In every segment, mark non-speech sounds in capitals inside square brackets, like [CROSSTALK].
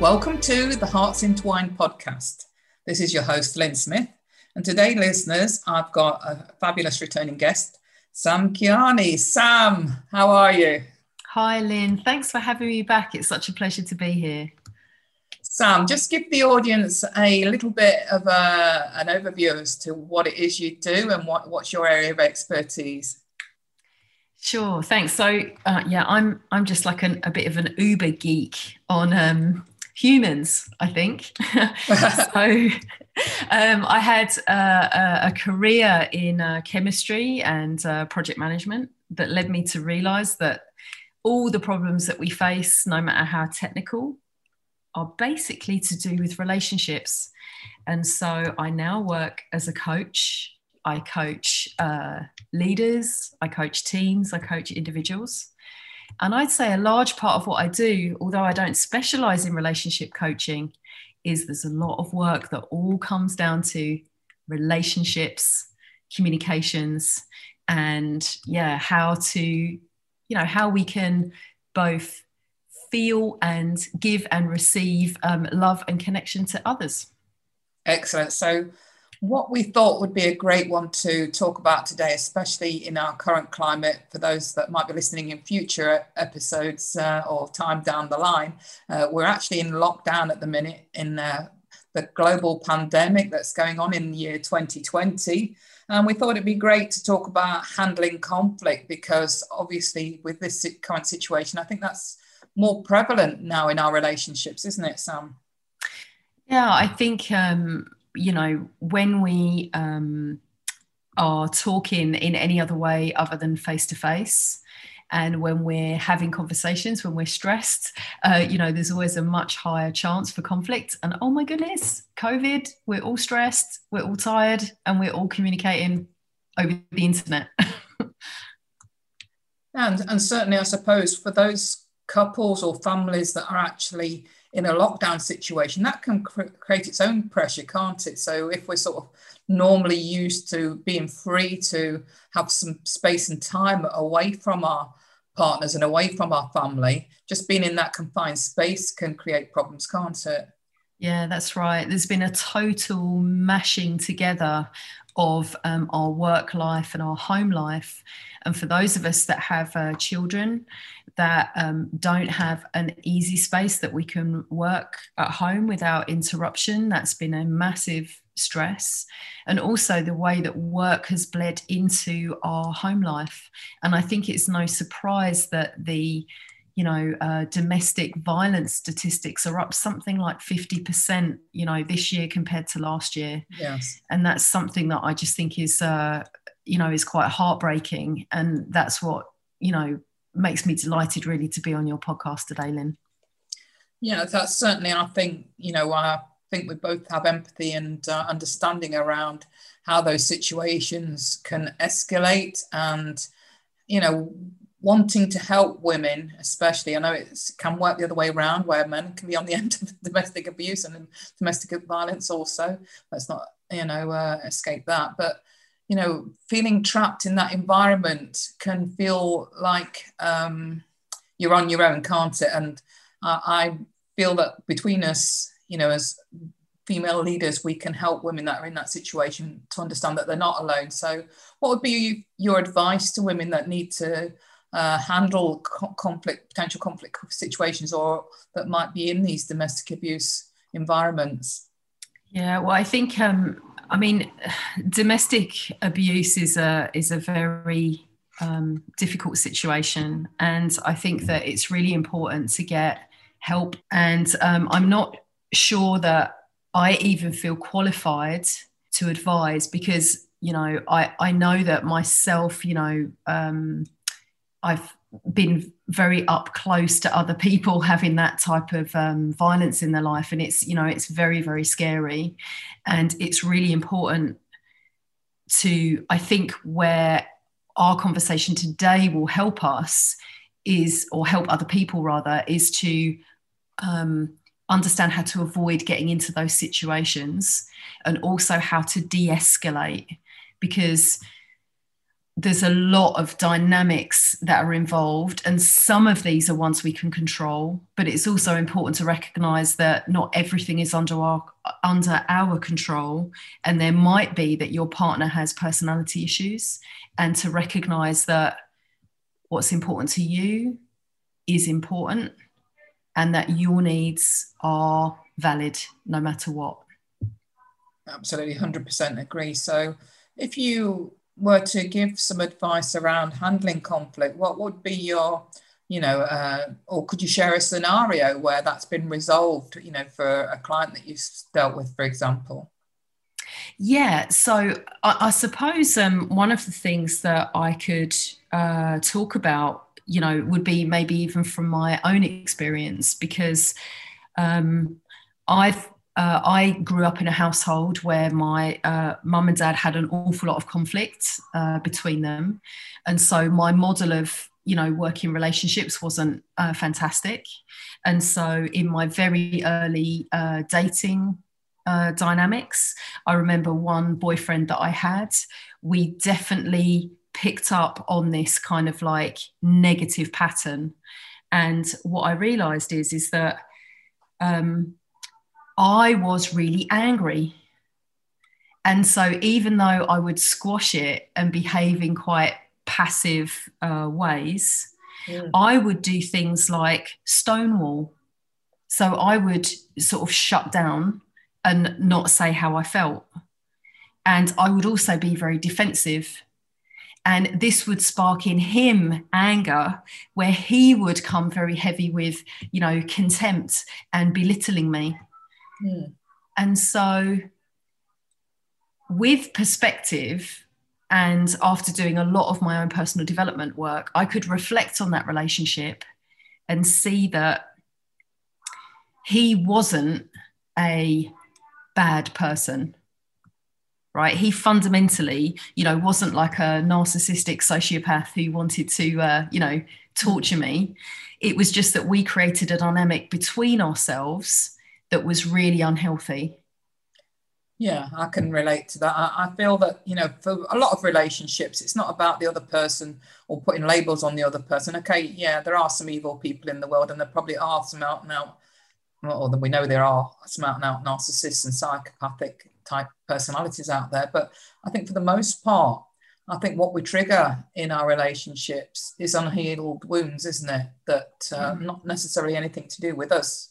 Welcome to the Hearts Entwined podcast. This is your host, Lynn Smith. And today, listeners, I've got a fabulous returning guest, Sam Kiani. Sam, how are you? Hi, Lynn. Thanks for having me back. It's such a pleasure to be here. Sam, just give the audience a little bit of a, an overview as to what it is you do and what, what's your area of expertise. Sure, thanks. So, uh, yeah, I'm I'm just like an, a bit of an Uber geek on um, humans, I think. [LAUGHS] so um, I had uh, a, career in uh, chemistry and uh, project management that led me to realize that all the problems that we face, no matter how technical, are basically to do with relationships. And so I now work as a coach. I coach uh, leaders, I coach teams, I coach individuals. And I'd say a large part of what I do, although I don't specialize in relationship coaching, is there's a lot of work that all comes down to relationships, communications, and yeah, how to, you know, how we can both feel and give and receive um, love and connection to others. Excellent. So, what we thought would be a great one to talk about today, especially in our current climate, for those that might be listening in future episodes uh, or time down the line, uh, we're actually in lockdown at the minute in uh, the global pandemic that's going on in the year 2020. And we thought it'd be great to talk about handling conflict because obviously, with this current situation, I think that's more prevalent now in our relationships, isn't it, Sam? Yeah, I think um, you know, when we um, are talking in any other way other than face to face, and when we're having conversations, when we're stressed, uh, you know, there's always a much higher chance for conflict. And oh my goodness, COVID, we're all stressed, we're all tired, and we're all communicating over the internet. [LAUGHS] and and certainly, I suppose for those couples or families that are actually in a lockdown situation, that can cr- create its own pressure, can't it? So if we're sort of normally used to being free to have some space and time away from our partners and away from our family, just being in that confined space can create problems, can't it? Yeah, that's right. There's been a total mashing together of um, our work life and our home life. And for those of us that have uh, children that um, don't have an easy space that we can work at home without interruption, that's been a massive stress. And also the way that work has bled into our home life. And I think it's no surprise that the you know, uh, domestic violence statistics are up something like 50%, you know, this year compared to last year. Yes. And that's something that I just think is, uh, you know, is quite heartbreaking. And that's what, you know, makes me delighted really to be on your podcast today, Lynn. Yeah, that's certainly, I think, you know, I think we both have empathy and uh, understanding around how those situations can escalate and, you know, wanting to help women, especially. I know it can work the other way around, where men can be on the [LAUGHS] end of domestic abuse and domestic violence. Also, let's not you know uh, escape that. But you know, feeling trapped in that environment can feel like um, you're on your own, can't it? And I, feel that between us, you know, as female leaders, we can help women that are in that situation to understand that they're not alone. So, what would be your advice to women that need to uh, handle co- conflict, potential conflict situations, or that might be in these domestic abuse environments? Yeah, well, I think, um, I mean, domestic abuse is a is a very um, difficult situation, and I think that it's really important to get help. And um, I'm not sure that I even feel qualified to advise because you know I I know that myself, you know. Um, I've been very up close to other people having that type of um, violence in their life and it's you know it's very very scary. And it's really important to i think where our conversation today will help us is or help other people rather is to um, understand how to avoid getting into those situations and also how to de-escalate. Because there's a lot of dynamics that are involved and some of these are ones we can control but it's also important to recognize that not everything is under our under our control and there might be that your partner has personality issues and to recognize that what's important to you is important and that your needs are valid no matter what. Absolutely 100% agree. So if you were to give some advice around handling conflict, what would be your, you know, uh, or could you share a scenario where that's been resolved, you know, for a client that you've dealt with, for example? Yeah, so I, I suppose um, one of the things that I could uh, talk about, you know, would be maybe even from my own experience, because um, I've uh, I grew up in a household where my uh, mum and dad had an awful lot of conflict uh, between them, and so my model of you know working relationships wasn't uh, fantastic, and so in my very early uh, dating uh, dynamics, I remember one boyfriend that I had, we definitely picked up on this kind of like negative pattern, and what I realised is is that. Um, I was really angry. And so, even though I would squash it and behave in quite passive uh, ways, mm. I would do things like stonewall. So, I would sort of shut down and not say how I felt. And I would also be very defensive. And this would spark in him anger, where he would come very heavy with, you know, contempt and belittling me. Mm. And so, with perspective, and after doing a lot of my own personal development work, I could reflect on that relationship and see that he wasn't a bad person right he fundamentally you know wasn't like a narcissistic sociopath who wanted to uh, you know torture me it was just that we created a dynamic between ourselves that was really unhealthy. Yeah, I can relate to that. I, I, feel that, you know, for a lot of relationships, it's not about the other person or putting labels on the other person. Okay, yeah, there are some evil people in the world, and there probably are some out and out, or we know there are some out and out narcissists and psychopathic type personalities out there. But I think for the most part, I think what we trigger in our relationships is unhealed wounds, isn't it? That uh, mm. not necessarily anything to do with us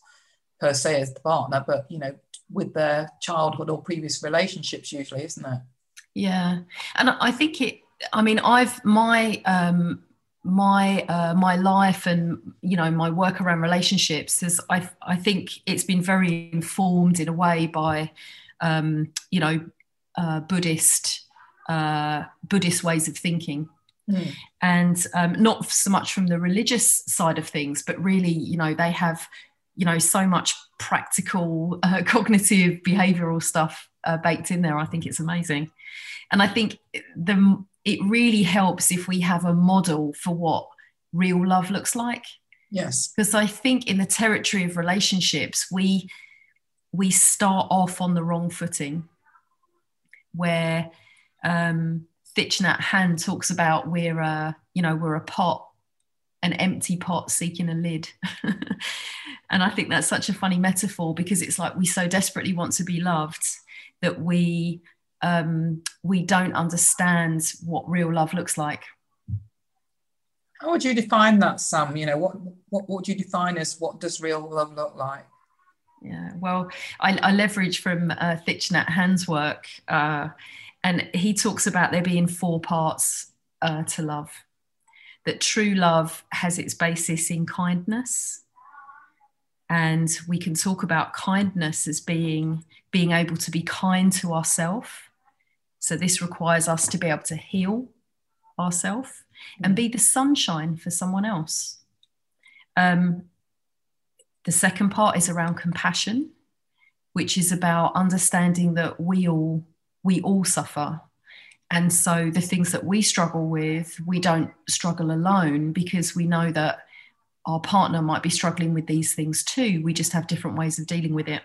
per se as the partner, but you know, with their childhood or previous relationships, usually, isn't it? Yeah, and I think it. I mean, I've my um, my uh, my life and you know my work around relationships is I I think it's been very informed in a way by um, you know uh, Buddhist uh, Buddhist ways of thinking. Mm. And um, not so much from the religious side of things, but really, you know, they have you know so much practical uh, [LAUGHS] cognitive behavioral stuff uh, baked in there i think it's amazing. And i think the it really helps if we have a model for what real love looks like. Yes. Because i think in the territory of relationships we we start off on the wrong footing where um Thich Nhat Hanh talks about we're a you know we're a pot an empty pot seeking a lid. [LAUGHS] and I think that's such a funny metaphor because it's like we so desperately want to be loved that we um, we don't understand what real love looks like. How would you define that, Sam? You know, what what would you define as what does real love look like? Yeah, well, I, I leverage from uh, Thich Nhat Hanh's work, uh, and he talks about there being four parts uh, to love that true love has its basis in kindness. And we can talk about kindness as being being able to be kind to ourselves. So this requires us to be able to heal ourselves. and be the sunshine for someone else. Um, the second part is around compassion, which is about understanding that we all we all suffer. And so the things that we struggle with, we don't struggle alone because we know that our partner might be struggling with these things too. We just have different ways of dealing with it.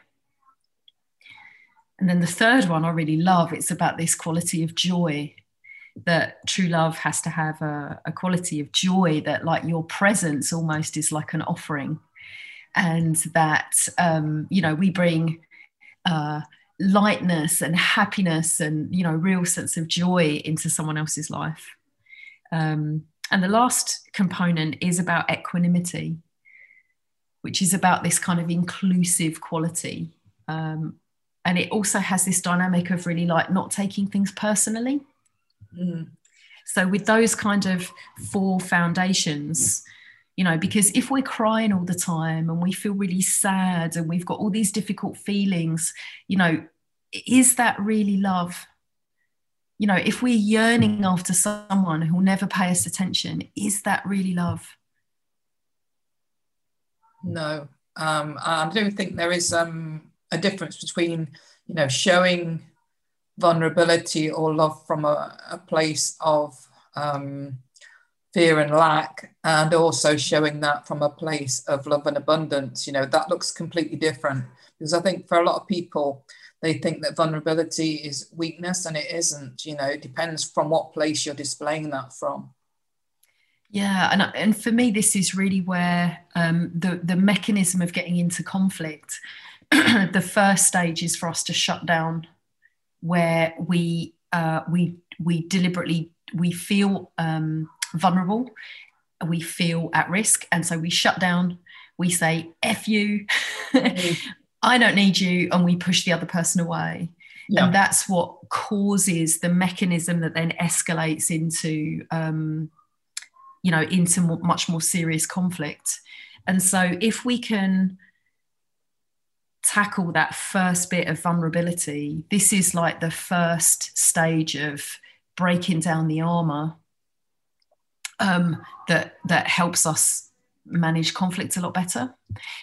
And then the third one I really love, it's about this quality of joy that true love has to have a, a quality of joy that like your presence almost is like an offering and that um, you know we bring uh, lightness and happiness and you know real sense of joy into someone else's life. Um, and the last component is about equanimity which is about this kind of inclusive quality. Um, and it also has this dynamic of really like not taking things personally. Mm. so with those kind of four foundations you know because if we're crying all the time and we feel really sad and we've got all these difficult feelings you know is that really love? You know if we're yearning after someone who'll never pay us attention is that really love? No. Um, i don't think there is um, a difference between you know showing vulnerability or love from a, a place of um, fear and lack, and also showing that from a place of love and abundance. You know, that looks completely different because I think for a lot of people, they think that vulnerability is weakness, and it isn't. You know, it depends from what place you're displaying that from. Yeah, and and for me, this is really where um, the the mechanism of getting into conflict. [CLEARS THROAT] the first stage is for us to shut down, where we uh, we we deliberately we feel um, vulnerable, we feel at risk. And so we shut down, we say, F you, mm-hmm. [LAUGHS] I don't need you, and we push the other person away. Yeah. And that's what causes the mechanism that then escalates into, um, you know, into more, much more serious conflict. And so if we can tackle that first bit of vulnerability, this is like the first stage of breaking down the armor um, that that helps us manage conflict a lot better.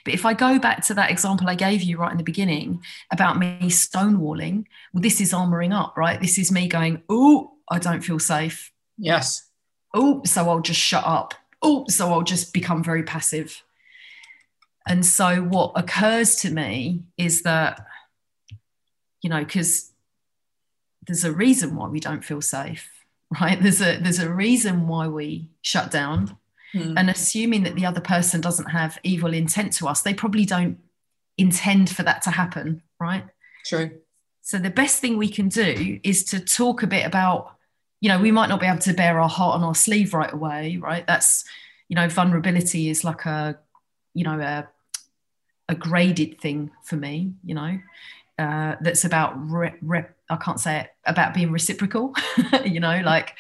But if I go back to that example I gave you right in the beginning about me stonewalling, well, this is armoring up, right? This is me going, oh, I don't feel safe. Yes. Oh, so I'll just shut up. Oh, so I'll just become very passive. And so what occurs to me is that, you know, because there's a reason why we don't feel safe [LAUGHS] right? There's a there's a reason why we shut down mm. and assuming that the other person doesn't have evil intent to us they probably don't intend for that to happen right? True. So the best thing we can do is to talk a bit about you know we might not be able to bear our heart on our sleeve right away right? That's you know vulnerability is like a you know a a graded thing for me you know uh, that's about re- re- I can't say it about being reciprocal. [LAUGHS] you know, like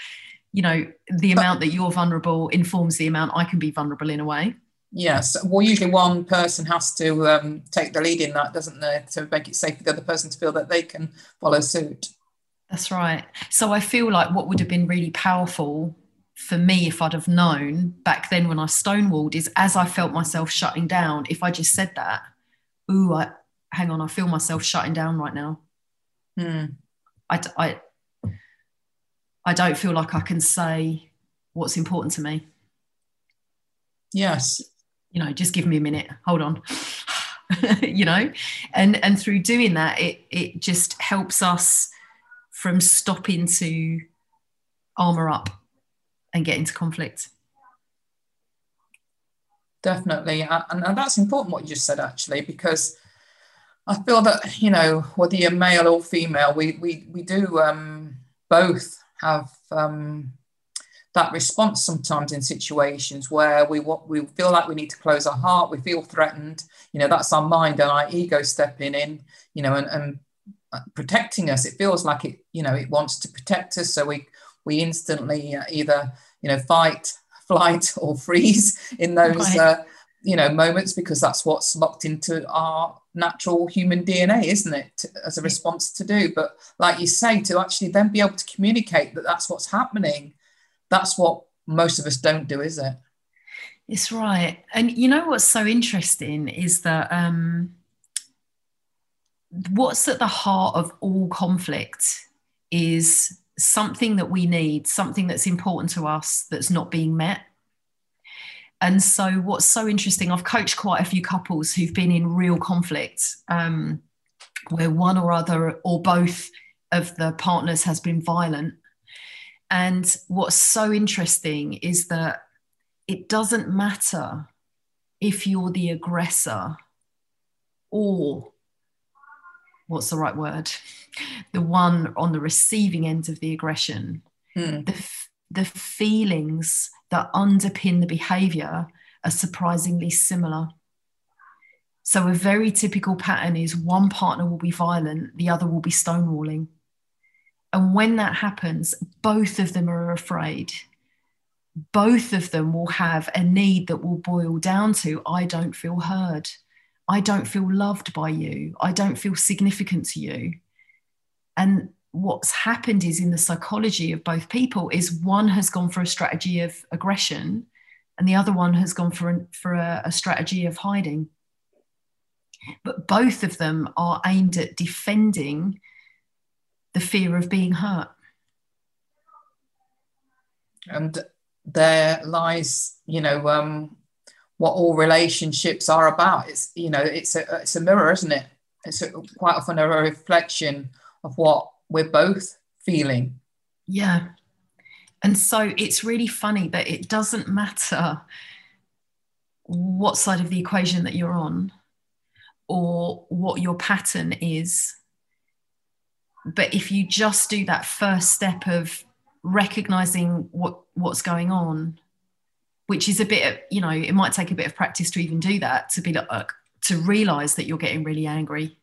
you know the amount that you're vulnerable informs the amount I can be vulnerable in a way. Yes, well, usually one person has to um, take the lead in that, doesn't they, to make it safe for the other person to feel that they can follow suit. That's right. So I feel like what would have been really powerful for me if I'd have known back then when I stonewalled is as I felt myself shutting down, if I just said that, ooh, I, hang on, I feel myself shutting down right now. Hmm. I, I, I don't feel like I can say what's important to me. Yes. You know, just give me a minute. Hold on. [LAUGHS] you know, and and through doing that, it it just helps us from stopping to armor up and get into conflict. Definitely, and, and that's important what you just said actually, because I feel that you know whether you're male or female, we we we do um, both have um, that response sometimes in situations where we we feel like we need to close our heart, we feel threatened. You know that's our mind and our ego stepping in. You know and, and uh, protecting us. It feels like it you know it wants to protect us, so we we instantly uh, either you know fight, [LAUGHS] flight, or freeze in those. Right. Uh, you know moments because that's what's locked into our natural human DNA, isn't it, as a response to do? But like you say, to actually then be able to communicate that that's what's happening, that's what most of us don't do, is it? It's right. And you know what's so interesting is that um, what's at the heart of all conflict is something that we need, something that's important to us that's not being met. And so, what's so interesting, I've coached quite a few couples who've been in real conflict um, where one or other or both of the partners has been violent. And what's so interesting is that it doesn't matter if you're the aggressor or what's the right word? The one on the receiving end of the aggression. Mm. The, the feelings that underpin the behavior are surprisingly similar. So, a very typical pattern is one partner will be violent, the other will be stonewalling. And when that happens, both of them are afraid. Both of them will have a need that will boil down to I don't feel heard. I don't feel loved by you. I don't feel significant to you. And what's happened is in the psychology of both people is one has gone for a strategy of aggression and the other one has gone for, an, for a, a strategy of hiding. But both of them are aimed at defending the fear of being hurt. And there lies, you know, um, what all relationships are about. It's you know, it's a it's a mirror, isn't it? It's a, quite often a reflection of what we're both feeling. Yeah, and so it's really funny that it doesn't matter what side of the equation that you're on or what your pattern is. But if you just do that first step of recognizing what what's going on which is a bit of, you know it might take a bit of practice to even do that to be like to realize that you're getting really angry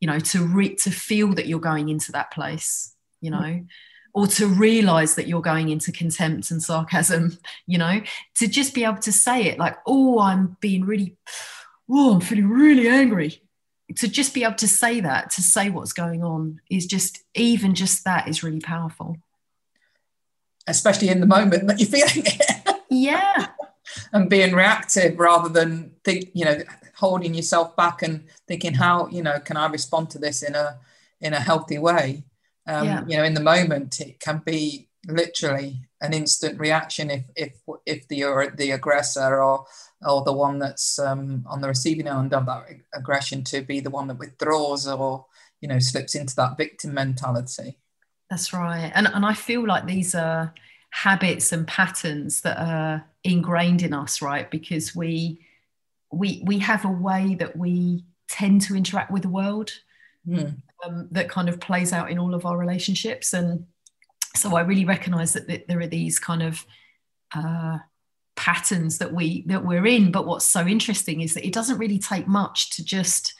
you know to re- to feel that you're going into that place you know mm. or to realize that you're going into contempt and sarcasm you know to just be able to say it like oh i'm being really oh i'm feeling really angry to just be able to say that to say what's going on is just even just that is really powerful especially in the moment that you're feeling it yeah. [LAUGHS] and being reactive rather than think, you know, holding yourself back and thinking how, you know, can I respond to this in a in a healthy way? Um, yeah. you know, in the moment it can be literally an instant reaction if if if the you're the aggressor or or the one that's um, on the receiving end of that aggression to be the one that withdraws or you know slips into that victim mentality that's right and and i feel like these are habits and patterns that are ingrained in us right because we we we have a way that we tend to interact with the world mm. um, that kind of plays out in all of our relationships and so i really recognize that, that there are these kind of uh, patterns that we that we're in but what's so interesting is that it doesn't really take much to just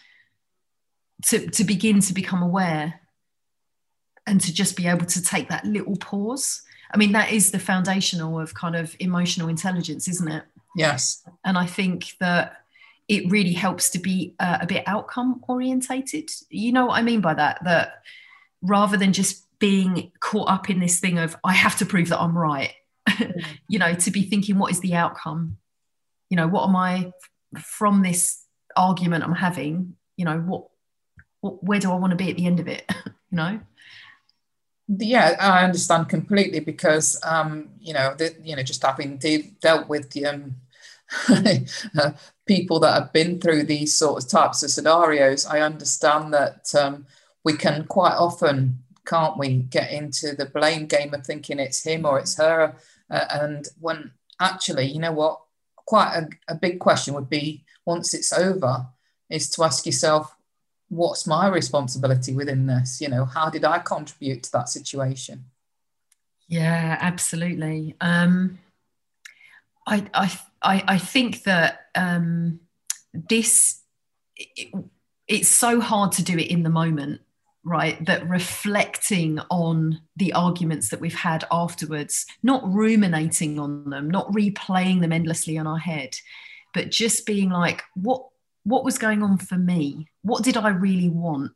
to to begin to become aware and to just be able to take that little pause I mean, that is the foundational of kind of emotional intelligence, isn't it? Yes. And I think that it really helps to be uh, a bit outcome orientated. You know what I mean by that? That rather than just being caught up in this thing of, I have to prove that I'm right, mm. [LAUGHS] you know, to be thinking, what is the outcome? You know, what am I from this argument I'm having? You know, what, what where do I want to be at the end of it? [LAUGHS] you know? yeah i understand completely because um, you know the, you know just having de- dealt with um, [LAUGHS] uh, people that have been through these sort of types of scenarios i understand that um, we can quite often can't we get into the blame game of thinking it's him or it's her. Uh, and when actually you know what? Quite a, a big question would be once it's over is to ask yourself what's my responsibility within this? You know how did i contribute to that situation? Yeah absolutely. Um i i i, I think that um this it, it's so hard to do it in the moment right that reflecting on the arguments that we've had afterwards not ruminating on them not replaying them endlessly on our head but just being like what what was going on for me? What did I really want?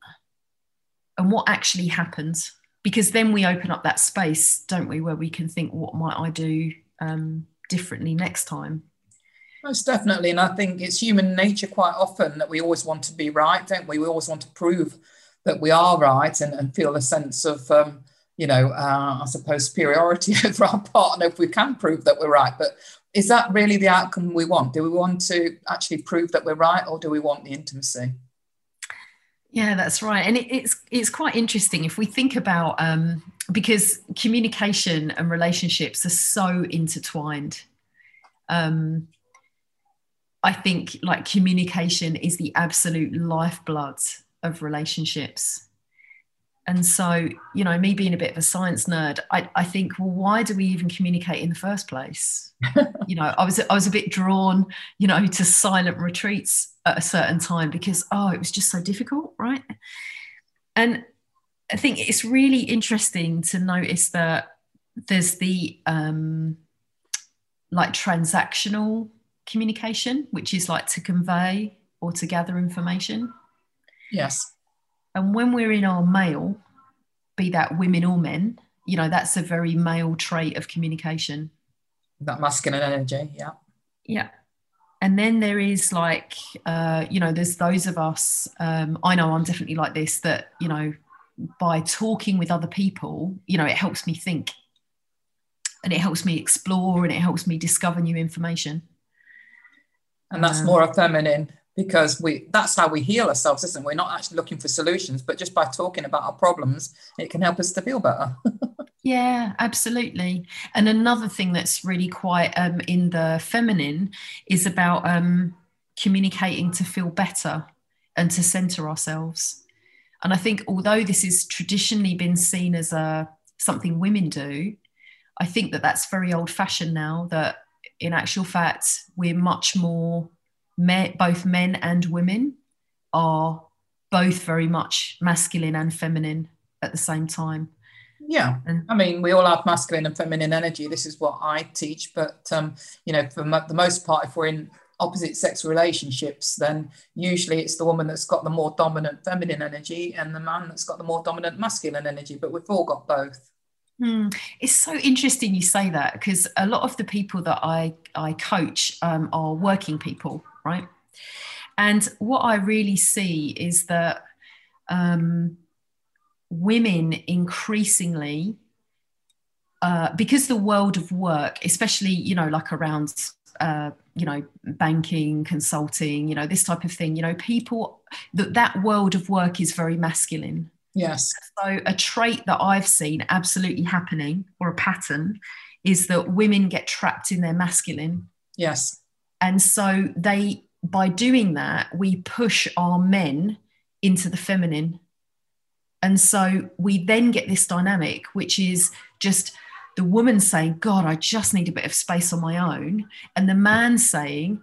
And what actually happened? Because then we open up that space, don't we, where we can think, what might I do um, differently next time. Most definitely. And I think it's human nature quite often that we always want to be right, don't we? We always want to prove that we are right and, and feel a sense of, um, you know, uh, I suppose superiority [LAUGHS] over our partner if we can prove that we're right. But is that really the outcome we want? Do we want to actually prove that we're right or do we want the intimacy? Yeah, that's right, and it, it's it's quite interesting if we think about um, because communication and relationships are so intertwined. Um, I think like communication is the absolute lifeblood of relationships. And so, you know, me being a bit of a science nerd, I, I think, well, why do we even communicate in the first place? [LAUGHS] you know, I was I was a bit drawn, you know, to silent retreats at a certain time because oh, it was just so difficult, right? And I think it's really interesting to notice that there's the um, like transactional communication, which is like to convey or to gather information. Yes. And when we're in our male, be that women or men, you know, that's a very male trait of communication. That masculine energy, yeah. Yeah. And then there is like, uh, you know, there's those of us, um, I know I'm definitely like this, that, you know, by talking with other people, you know, it helps me think and it helps me explore and it helps me discover new information and that's um, more feminine because we that's how we heal ourselves isn't it? we're not actually looking for solutions but just by talking about our problems it can help us to feel better. [LAUGHS] Yeah absolutely. And another thing that's really quite um, in the feminine is about um, communicating to feel better and to center ourselves. And i think although this has traditionally been seen as a something women do i think that that's very old fashioned now that in actual fact, we're much more, men, both men and women are both very much masculine and feminine at the same time. Yeah, I mean, we all have masculine and feminine energy. This is what I teach, but um, you know, for mo- the most part, if we're in opposite sex relationships, then usually it's the woman that's got the more dominant feminine energy and the man that's got the more dominant masculine energy. But we've all got both. Hmm. It's so interesting you say that because a lot of the people that I, I coach um, are working people, right? And what I really see is that um, women increasingly, uh, because the world of work, especially, you know, like around, uh, you know, banking, consulting, you know, this type of thing, you know, people, that, that world of work is very masculine Yes. So, a trait that I've seen absolutely happening, or a pattern, is that women get trapped in their masculine. Yes. And so, they, by doing that, we push our men into the feminine. And so, we then get this dynamic, which is just the woman saying, God, I just need a bit of space on my own. And the man saying,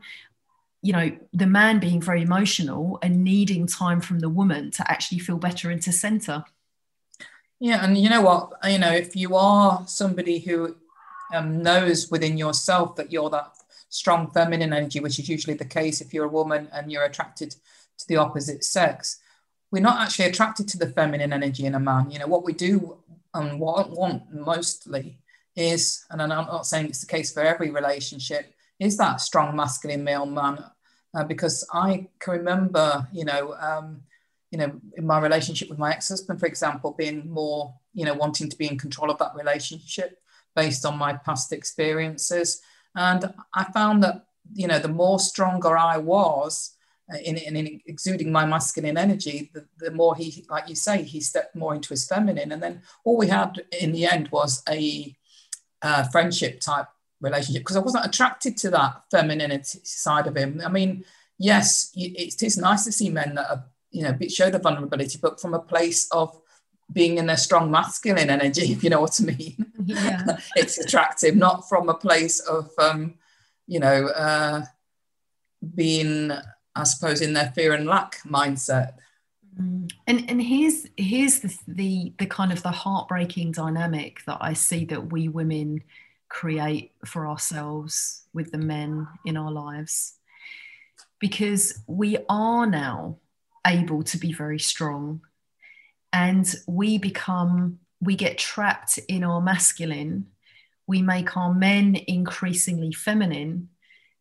you know the man being very emotional and needing time from the woman to actually feel better and to center. Yeah and you know what? You know if you are somebody who um, knows within yourself that you're that strong feminine energy which is usually the case if you're a woman and you're attracted to the opposite sex we're not actually attracted to the feminine energy in a man. You know what we do and what I want mostly is and i'm not saying it's the case for every relationship is that strong masculine male man uh, because I can remember, you know, um, you know, in my relationship with my ex-husband, for example, being more, you know, wanting to be in control of that relationship based on my past experiences, and I found that, you know, the more stronger I was. Uh, in, in, in, exuding my masculine energy, the, the more he, like you say, he stepped more into his feminine. And then all we had in the end was a uh, friendship type relationship because I wasn't attracted to that femininity side of him. I mean, yes, it is nice to see men that are, you know, show the vulnerability, but from a place of being in their strong masculine energy, [LAUGHS] if you know what I mean. Yeah. [LAUGHS] it's attractive, not from a place of, um, you know, uh, being, I suppose, in their fear and lack mindset. Mm. And and here's here's the, the the kind of the heartbreaking dynamic that I see that we women create for ourselves with the men in our lives. Because we are now able to be very strong and we become we get trapped in our masculine. We make our men increasingly feminine,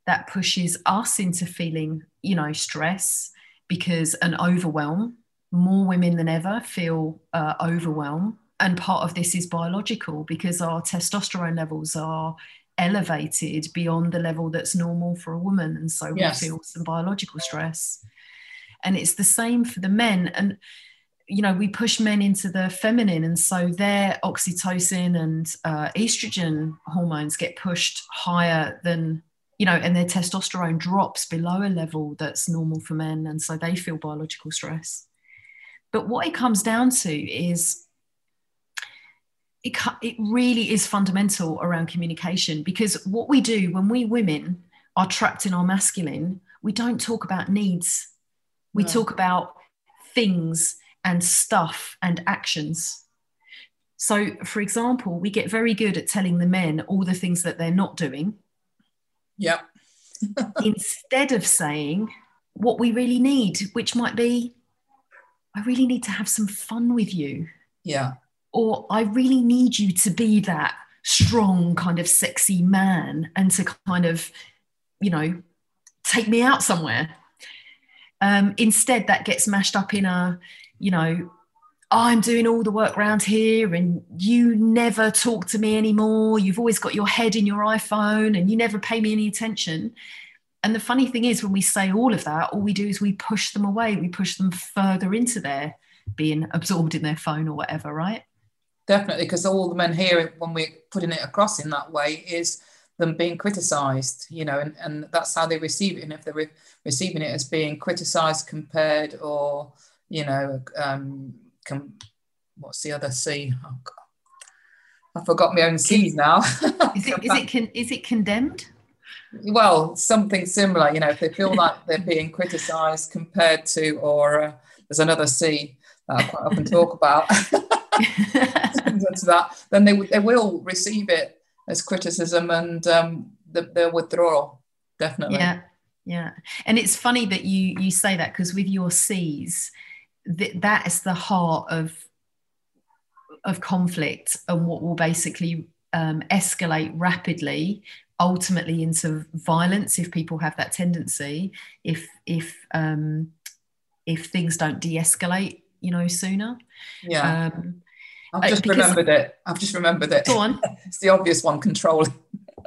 that pushes us into feeling, you know, stress because an overwhelm, more women than ever feel uh. And part of this is biological because our testosterone levels are elevated beyond the level that's normal for a woman. And so yes. we feel some biological stress. And it's the same for the men. And you know we push men into the feminine and so their oxytocin and uh, estrogen hormones get pushed higher than you know and their testosterone drops below a level that's normal for men and so they feel biological stress but what it comes down to is it, it really is fundamental around communication because what we do when we women are trapped in our masculine we don't talk about needs we talk about things and stuff and actions. So, for example, we get very good at telling the men all the things that they're not doing. Yeah. [LAUGHS] instead of saying what we really need, which might be, I really need to have some fun with you. Yeah. Or I really need you to be that strong, kind of sexy man and to kind of, you know, take me out somewhere. Um, instead, that gets mashed up in a you know, I'm doing all the work around here and you never talk to me anymore. You've always got your head in your iPhone and you never pay me any attention. And the funny thing is, when we say all of that, all we do is we push them away. We push them further into their being absorbed in their phone or whatever, right? Definitely, because all the men here, when we're putting it across in that way, is them being criticized, you know, and, and that's how they receive it. And if they're re- receiving it as being criticized, compared, or you know, um, can, what's the other C? Oh, I forgot my own C's now. [LAUGHS] is it is it con- is it condemned? Well, something similar. You know, if they feel like they're being criticised compared to, or uh, there's another C that I quite often talk about. [LAUGHS] to that, then they they will receive it as criticism and um, the, the withdrawal. Definitely. Yeah, yeah. And it's funny that you you say that because with your C's th- that is the heart of of conflict and what will basically um, escalate rapidly ultimately into violence if people have that tendency if if um, if things don't de-escalate you know sooner yeah um, I've just because, remembered it. I've just remembered it. Go on. [LAUGHS] it's the obvious one, control.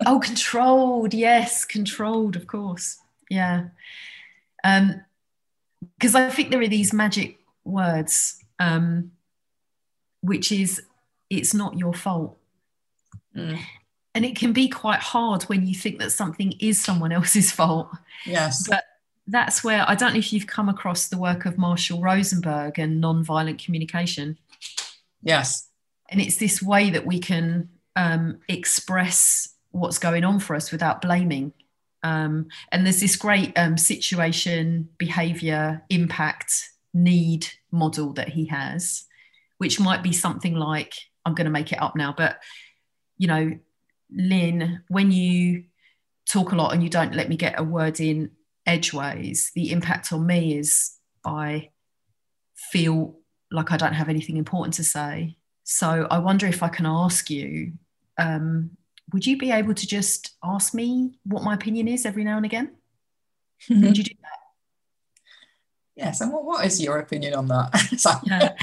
oh, controlled. Yes, controlled, of course. Yeah. Um, because I think there are these magic words, um, which is it's not your fault. Mm. And it can be quite hard when you think that something is someone else's fault. Yes. But that's where I don't know if you've come across the work of Marshall Rosenberg and nonviolent communication. Yes. And it's this way that we can um, express what's going on for us without blaming. Um, and there's this great um, situation, behavior, impact need model that he has, which might be something like I'm going to make it up now, but you know, Lynn, when you talk a lot and you don't let me get a word in edgeways, the impact on me is I feel like I don't have anything important to say. So I wonder if I can ask you, um, would you be able to just ask me what my opinion is every now and again? Would you do that? [LAUGHS] Yes, and what, what is your opinion on that? [LAUGHS] yeah.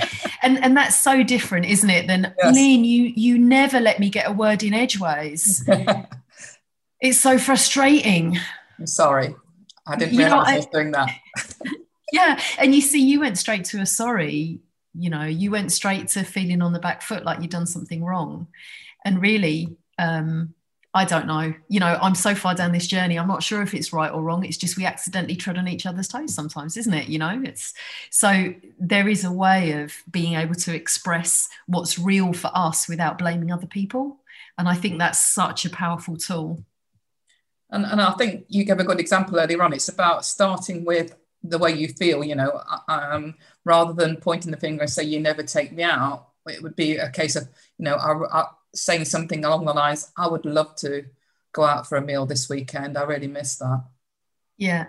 And and that's so different, isn't it? Then yes. Lynn, you you never let me get a word in edgeways. [LAUGHS] it's so frustrating. I'm sorry. I didn't you realize know, I, I was doing that. [LAUGHS] yeah. And you see, you went straight to a sorry, you know, you went straight to feeling on the back foot like you'd done something wrong. And really, um, I don't know. You know, I'm so far down this journey. I'm not sure if it's right or wrong. It's just we accidentally tread on each other's toes sometimes, isn't it? You know, it's so there is a way of being able to express what's real for us without blaming other people. And I think that's such a powerful tool. And, and I think you gave a good example earlier on. It's about starting with the way you feel, you know, um, rather than pointing the finger and say, you never take me out. It would be a case of, you know, I, I saying something along the lines, I would love to go out for a meal this weekend. I really miss that. Yeah.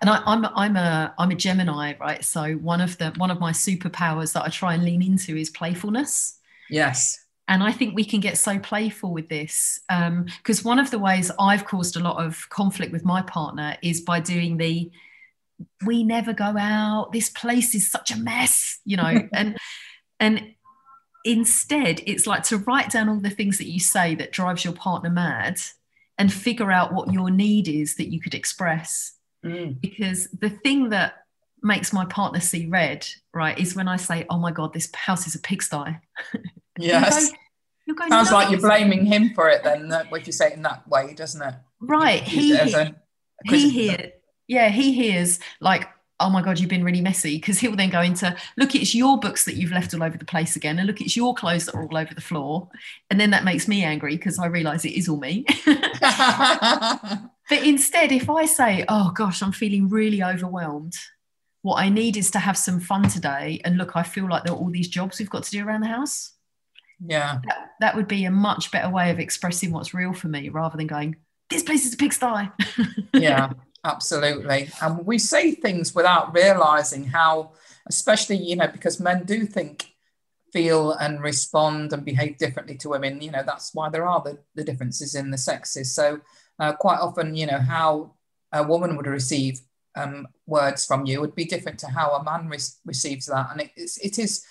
And I, I'm I'm a I'm a Gemini, right? So one of the one of my superpowers that I try and lean into is playfulness. Yes. And I think we can get so playful with this because um, one of the ways I've caused a lot of conflict with my partner is by doing the we never go out. This place is such a mess you know? [LAUGHS] And and instead it's like to write down all the things that you say that drives your partner mad and figure out what your need is that you could express. Mm. because the thing that makes my partner see red right is when i say oh my god this house is a pigsty. [LAUGHS] Yes sounds like you're blaming him for it then if you say it in that way doesn't it? Right he, he hear, yeah he hears like oh my god you've been really messy because he'll then go into look it's your books that you've left all over the place again and look it's your clothes that are all over the floor and then that makes me angry because i realize it is all me. [LAUGHS] But instead if i say oh gosh i'm feeling really overwhelmed what i need is to have some fun today and look i feel like there are all these jobs we've got to do around the house yeah that, that would be a much better way of expressing what's real for me rather than going this place is a pigsty [LAUGHS] yeah Absolutely. And we say things without realizing how, especially, you know, because men do think, feel, and respond and behave differently to women. You know, that's why there are the, the differences in the sexes. So, uh, quite often, you know, how a woman would receive um, words from you would be different to how a man re- receives that. And it, it's, it is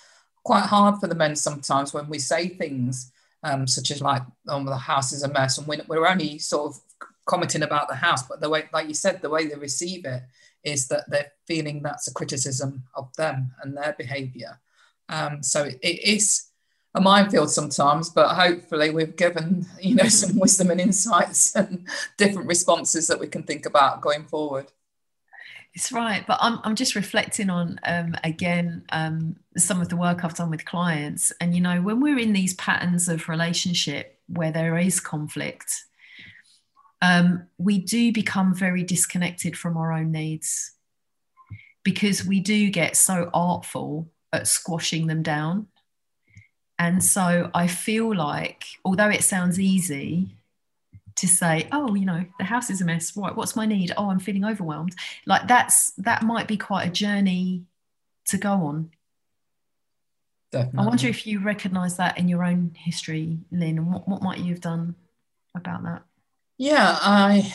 quite hard for the men sometimes when we say things um, such as like, oh, the house is a mess, and we're only sort of commenting about the house, but the way, like you said, the way they receive it is that they're feeling that's a criticism of them and their behaviour. Um, so it, it is a minefield sometimes, but hopefully we've given you know [LAUGHS] some wisdom and insights and different responses that we can think about going forward. It's right, but I'm I'm just reflecting on um, again um, some of the work I've done with clients, and you know when we're in these patterns of relationship where there is conflict, um, we do become very disconnected from our own needs because we do get so artful at squashing them down. And so I feel like, although it sounds easy to say, oh, you know, the house is a mess. Right, what's my need? Oh, I'm feeling overwhelmed. Like that's that might be quite a journey to go on. Definitely. I wonder if you recognize that in your own history, Lynn, and what, what might you have done about that? Yeah, I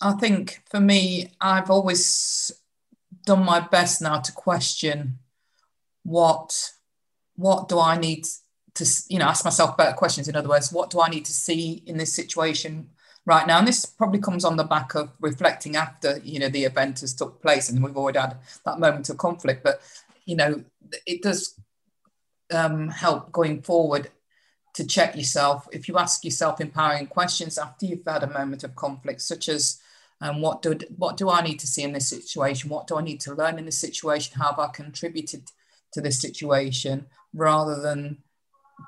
I think for me, I've always done my best now to question what what do I need to you know ask myself better questions. In other words, what do I need to see in this situation right now? And this probably comes on the back of reflecting after you know the event has took place, and we've already had that moment of conflict. But you know, it does um, help going forward to check yourself. If you ask yourself empowering questions after you've had a moment of conflict, such as um, what do what do I need to see in this situation? What do I need to learn in this situation? How have I contributed to this situation? Rather than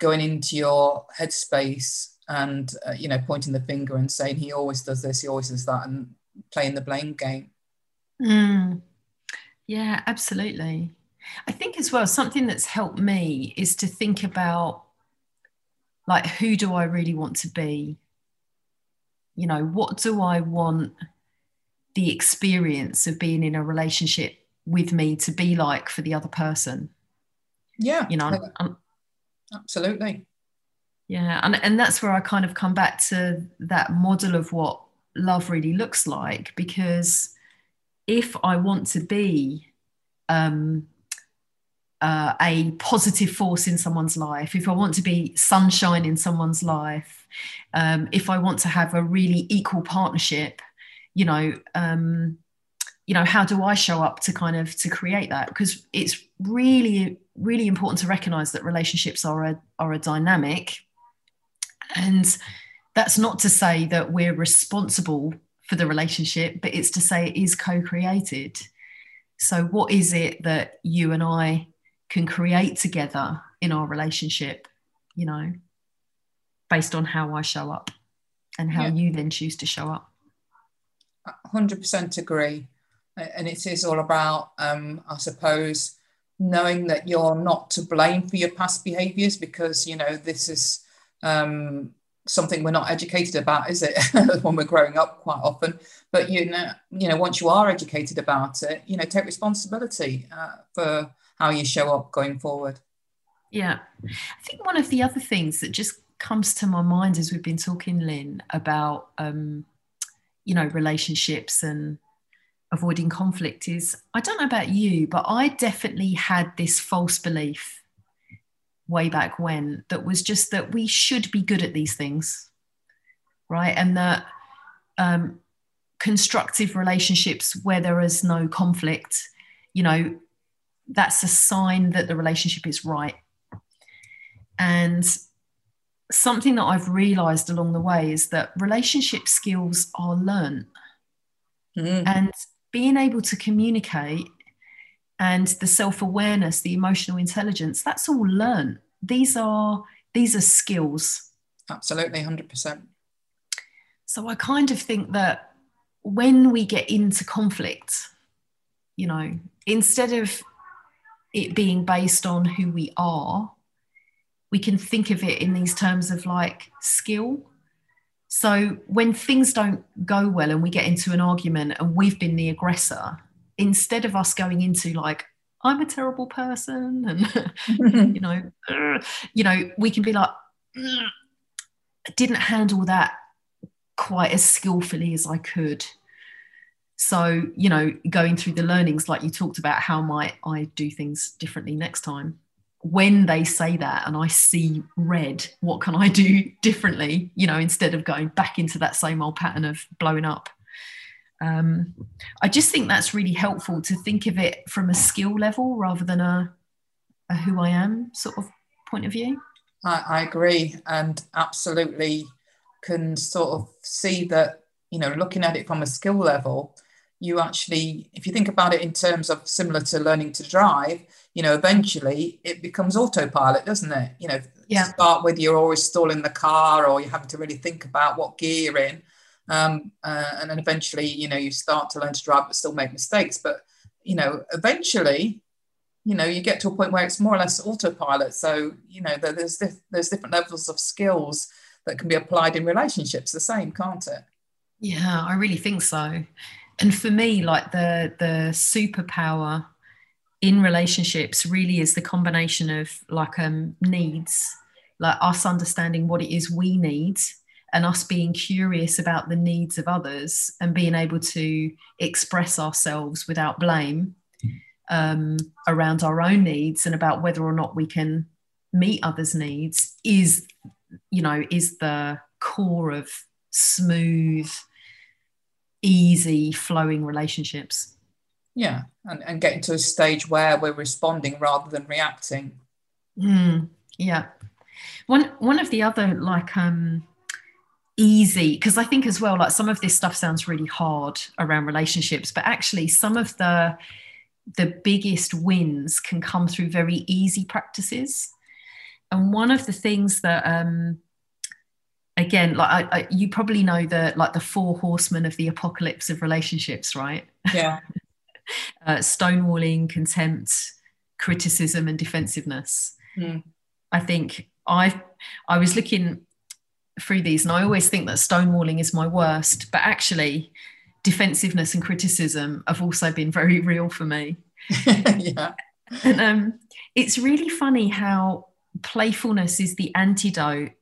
going into your headspace and uh, you know pointing the finger and saying he always does this, he always does that, and playing the blame game. Mm. Yeah, absolutely. I think as well something that's helped me is to think about like who do i really want to be you know what do i want the experience of being in a relationship with me to be like for the other person yeah you know I'm, I'm, absolutely yeah and, and that's where i kind of come back to that model of what love really looks like because if i want to be um, uh, a positive force in someone's life, if I want to be sunshine in someone's life, um, if I want to have a really equal partnership, you know, um, you know, how do I show up to kind of to create that? Because it's really, really important to recognize that relationships are a are a dynamic, and that's not to say that we're responsible for the relationship, but it's to say it is co-created. So, what is it that you and I can create together in our relationship, you know, based on how I show up and how yeah. you then choose to show up. 100% agree. And it is all about, um, I suppose, knowing that you're not to blame for your past behaviors because, you know, this is um, something we're not educated about, is it? [LAUGHS] when we're growing up quite often. But, you know, you know, once you are educated about it, you know, take responsibility uh, for how you show up going forward. Yeah. I think one of the other things that just comes to my mind as we've been talking, Lynn, about um, you know, relationships and avoiding conflict is I don't know about you, but I definitely had this false belief way back when that was just that we should be good at these things, right? And that um, constructive relationships where there is no conflict, you know, that's a sign that the relationship is right. And something that I've realized along the way is that relationship skills are learned. Mm. And being able to communicate and the self-awareness, the emotional intelligence, that's all learned. These are these are skills. Absolutely, 100%. So I kind of think that when we get into conflict, you know, instead of it being based on who we are, we can think of it in these terms of like skill. So when things don't go well and we get into an argument and we've been the aggressor, instead of us going into like, I'm a terrible person and [LAUGHS] you know, [LAUGHS] you know, we can be like, mm, didn't handle that quite as skillfully as I could. So, you know, going through the learnings, like you talked about, how might I do things differently next time? when they say that and I see red, what can I do [LAUGHS] differently? You know, instead of going back into that same old pattern of blowing up. Um, I just think that's really helpful to think of it from a skill level rather than a, a who I am sort of point of view. I, I agree, and absolutely can sort of see that, you know, looking at it from a skill level, you actually, if you think about it in terms of similar to learning to drive, you know, eventually it becomes autopilot, doesn't it? You know, yeah. start with you're always stalling the car or you're having to really think about what gear you're in. Um, uh, and then eventually, you know, you start to learn to drive but still make mistakes. But, you know, eventually, you know, you get to a point where it's more or less autopilot. So, you know, there's, there's different levels of skills that can be applied in relationships the same, can't it? Yeah, I really think so and for me like the the superpower in relationships really is the combination of like um needs like us understanding what it is we need and us being curious about the needs of others and being able to express ourselves without blame um, around our own needs and about whether or not we can meet others needs is you know is the core of smooth easy flowing relationships. Yeah and, and getting to a stage where we're responding rather than reacting. Mm, yeah. One one of the other like um easy because i think as well like some of this stuff sounds really hard around relationships but actually some of the the biggest wins can come through very easy practices. And one of the things that um again like I, I, you probably know the like the four horsemen of the apocalypse of relationships right? Yeah. [LAUGHS] Uh, stonewalling contempt criticism and defensiveness. Mm. i think i i was looking through these and i always think that stonewalling is my worst but actually defensiveness and criticism have also been very [LAUGHS] real for me [LAUGHS] yeah and um, it's really funny how playfulness is the antidote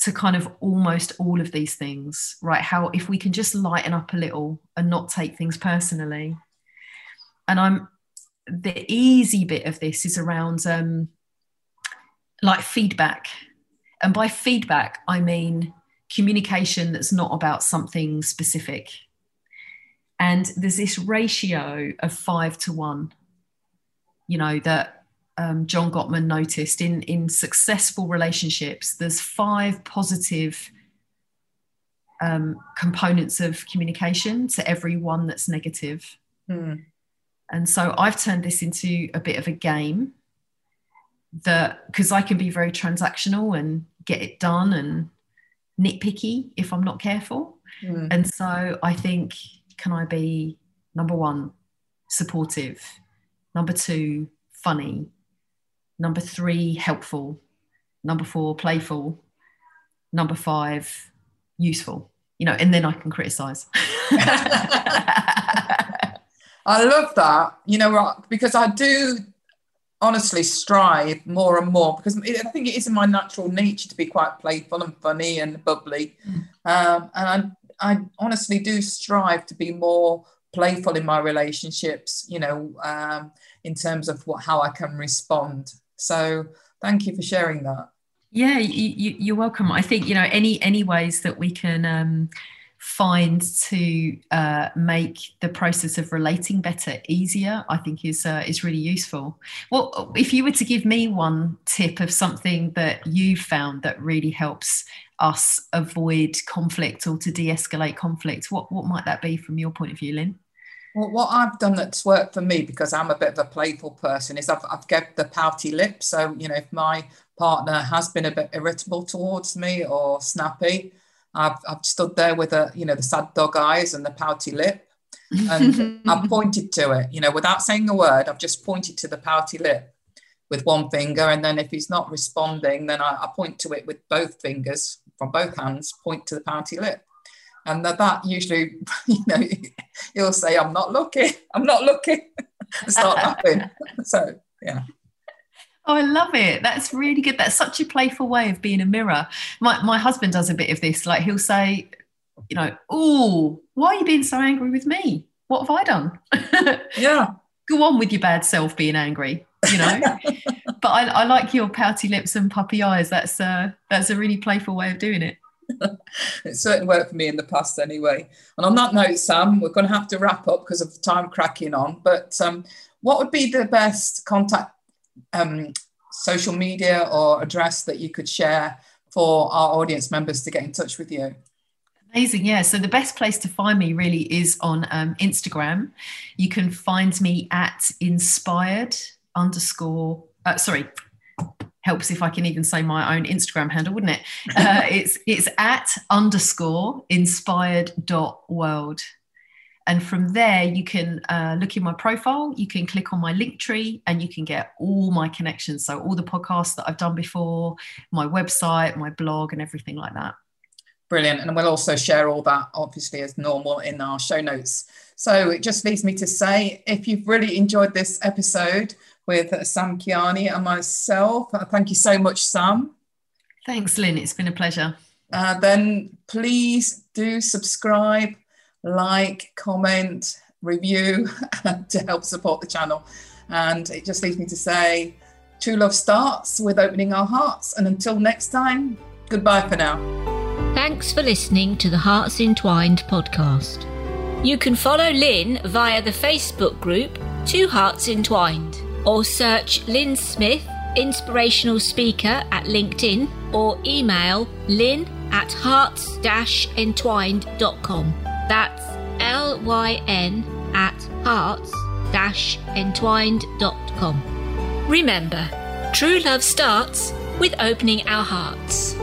to kind of almost all of these things, right? How if we can just lighten up a little and not take things personally. And I'm the easy bit of this is around um, like feedback. And by feedback, I mean communication that's not about something specific. And there's this ratio of five to one, you know, that um, John Gottman noticed in, in successful relationships, there's five positive um, components of communication to every one that's negative. Mm. And so I've turned this into a bit of a game that because I can be very transactional and get it done and nitpicky if I'm not careful. Mm. And so I think, can I be number one, supportive? Number two, funny? Number three, helpful. Number four, playful. Number five, useful. You know, and then I can criticize. [LAUGHS] I love that. You know, because I do honestly strive more and more because I think it is in my natural nature to be quite playful and funny and bubbly. Mm. Um, and I, I, honestly do strive to be more playful in my relationships, you know, um, in terms of what, how I can respond. So thank you for sharing that. Yeah, you, you, are welcome. I think, you know, any, any ways that we can, um, find to uh, make the process of relating better easier, I think is uh, is really useful. Well, if you were to give me one tip of something that you found that really helps us avoid conflict or to de-escalate conflict, what what might that be from your point of view, Lynn? Well, what I've done that's worked for me because I'm a bit of a playful person is I've, I've kept the pouty lip. So, you know, if my partner has been a bit irritable towards me or snappy, I've, I've stood there with a, you know, the sad dog eyes and the pouty lip. And [LAUGHS] I've pointed to it, you know, without saying a word, I've just pointed to the pouty lip with one finger. And then if he's not responding, then I, I point to it with both fingers from both hands, point to the pouty lip. And that, that usually, [LAUGHS] you know, he'll say, I'm not looking, I'm not looking, [LAUGHS] start laughing. So, yeah. Oh, I love it. That's really good. That's such a playful way of being a mirror. My my husband does a bit of this. Like he'll say, you know, oh, why are you being so angry with me? What have I done? [LAUGHS] Yeah. Go on with your bad self being angry, you know. [LAUGHS] but I, I like your pouty lips and puppy eyes. That's uh that's a really playful way of doing it. [LAUGHS] it certainly worked for me in the past anyway. And on that note, Sam, we're going to have to wrap up because of time cracking on. But um, what would be the best contact um, social media or address that you could share for our audience members to get in touch with you? Amazing, yeah. So the best place to find me really is on um, Instagram. You can find me at inspired underscore. Uh, sorry, helps if I can even say my own Instagram handle, wouldn't it? [LAUGHS] Uh, it's it's at underscore inspired dot world. And from there, you can uh, look in my profile, you can click on my link tree, and you can get all my connections. So, all the podcasts that I've done before, my website, my blog, and everything like that. Brilliant. And we'll also share all that, obviously, as normal in our show notes. So, it just leaves me to say if you've really enjoyed this episode with Sam Kiani and myself, uh, thank you so much, Sam. Thanks, Lynn. It's been a pleasure. Uh, then please do subscribe like, comment, review [LAUGHS] to help support the channel. And it just leaves me to say, true love starts with opening our hearts. And until next time, goodbye for now. Thanks for listening to the Hearts Entwined podcast. You can follow Lynn via the Facebook group Two Hearts Entwined or search Lynn Smith, inspirational speaker at LinkedIn or email lynn at hearts-entwined.com. That's L Y N at hearts entwined.com. Remember, true love starts with opening our hearts.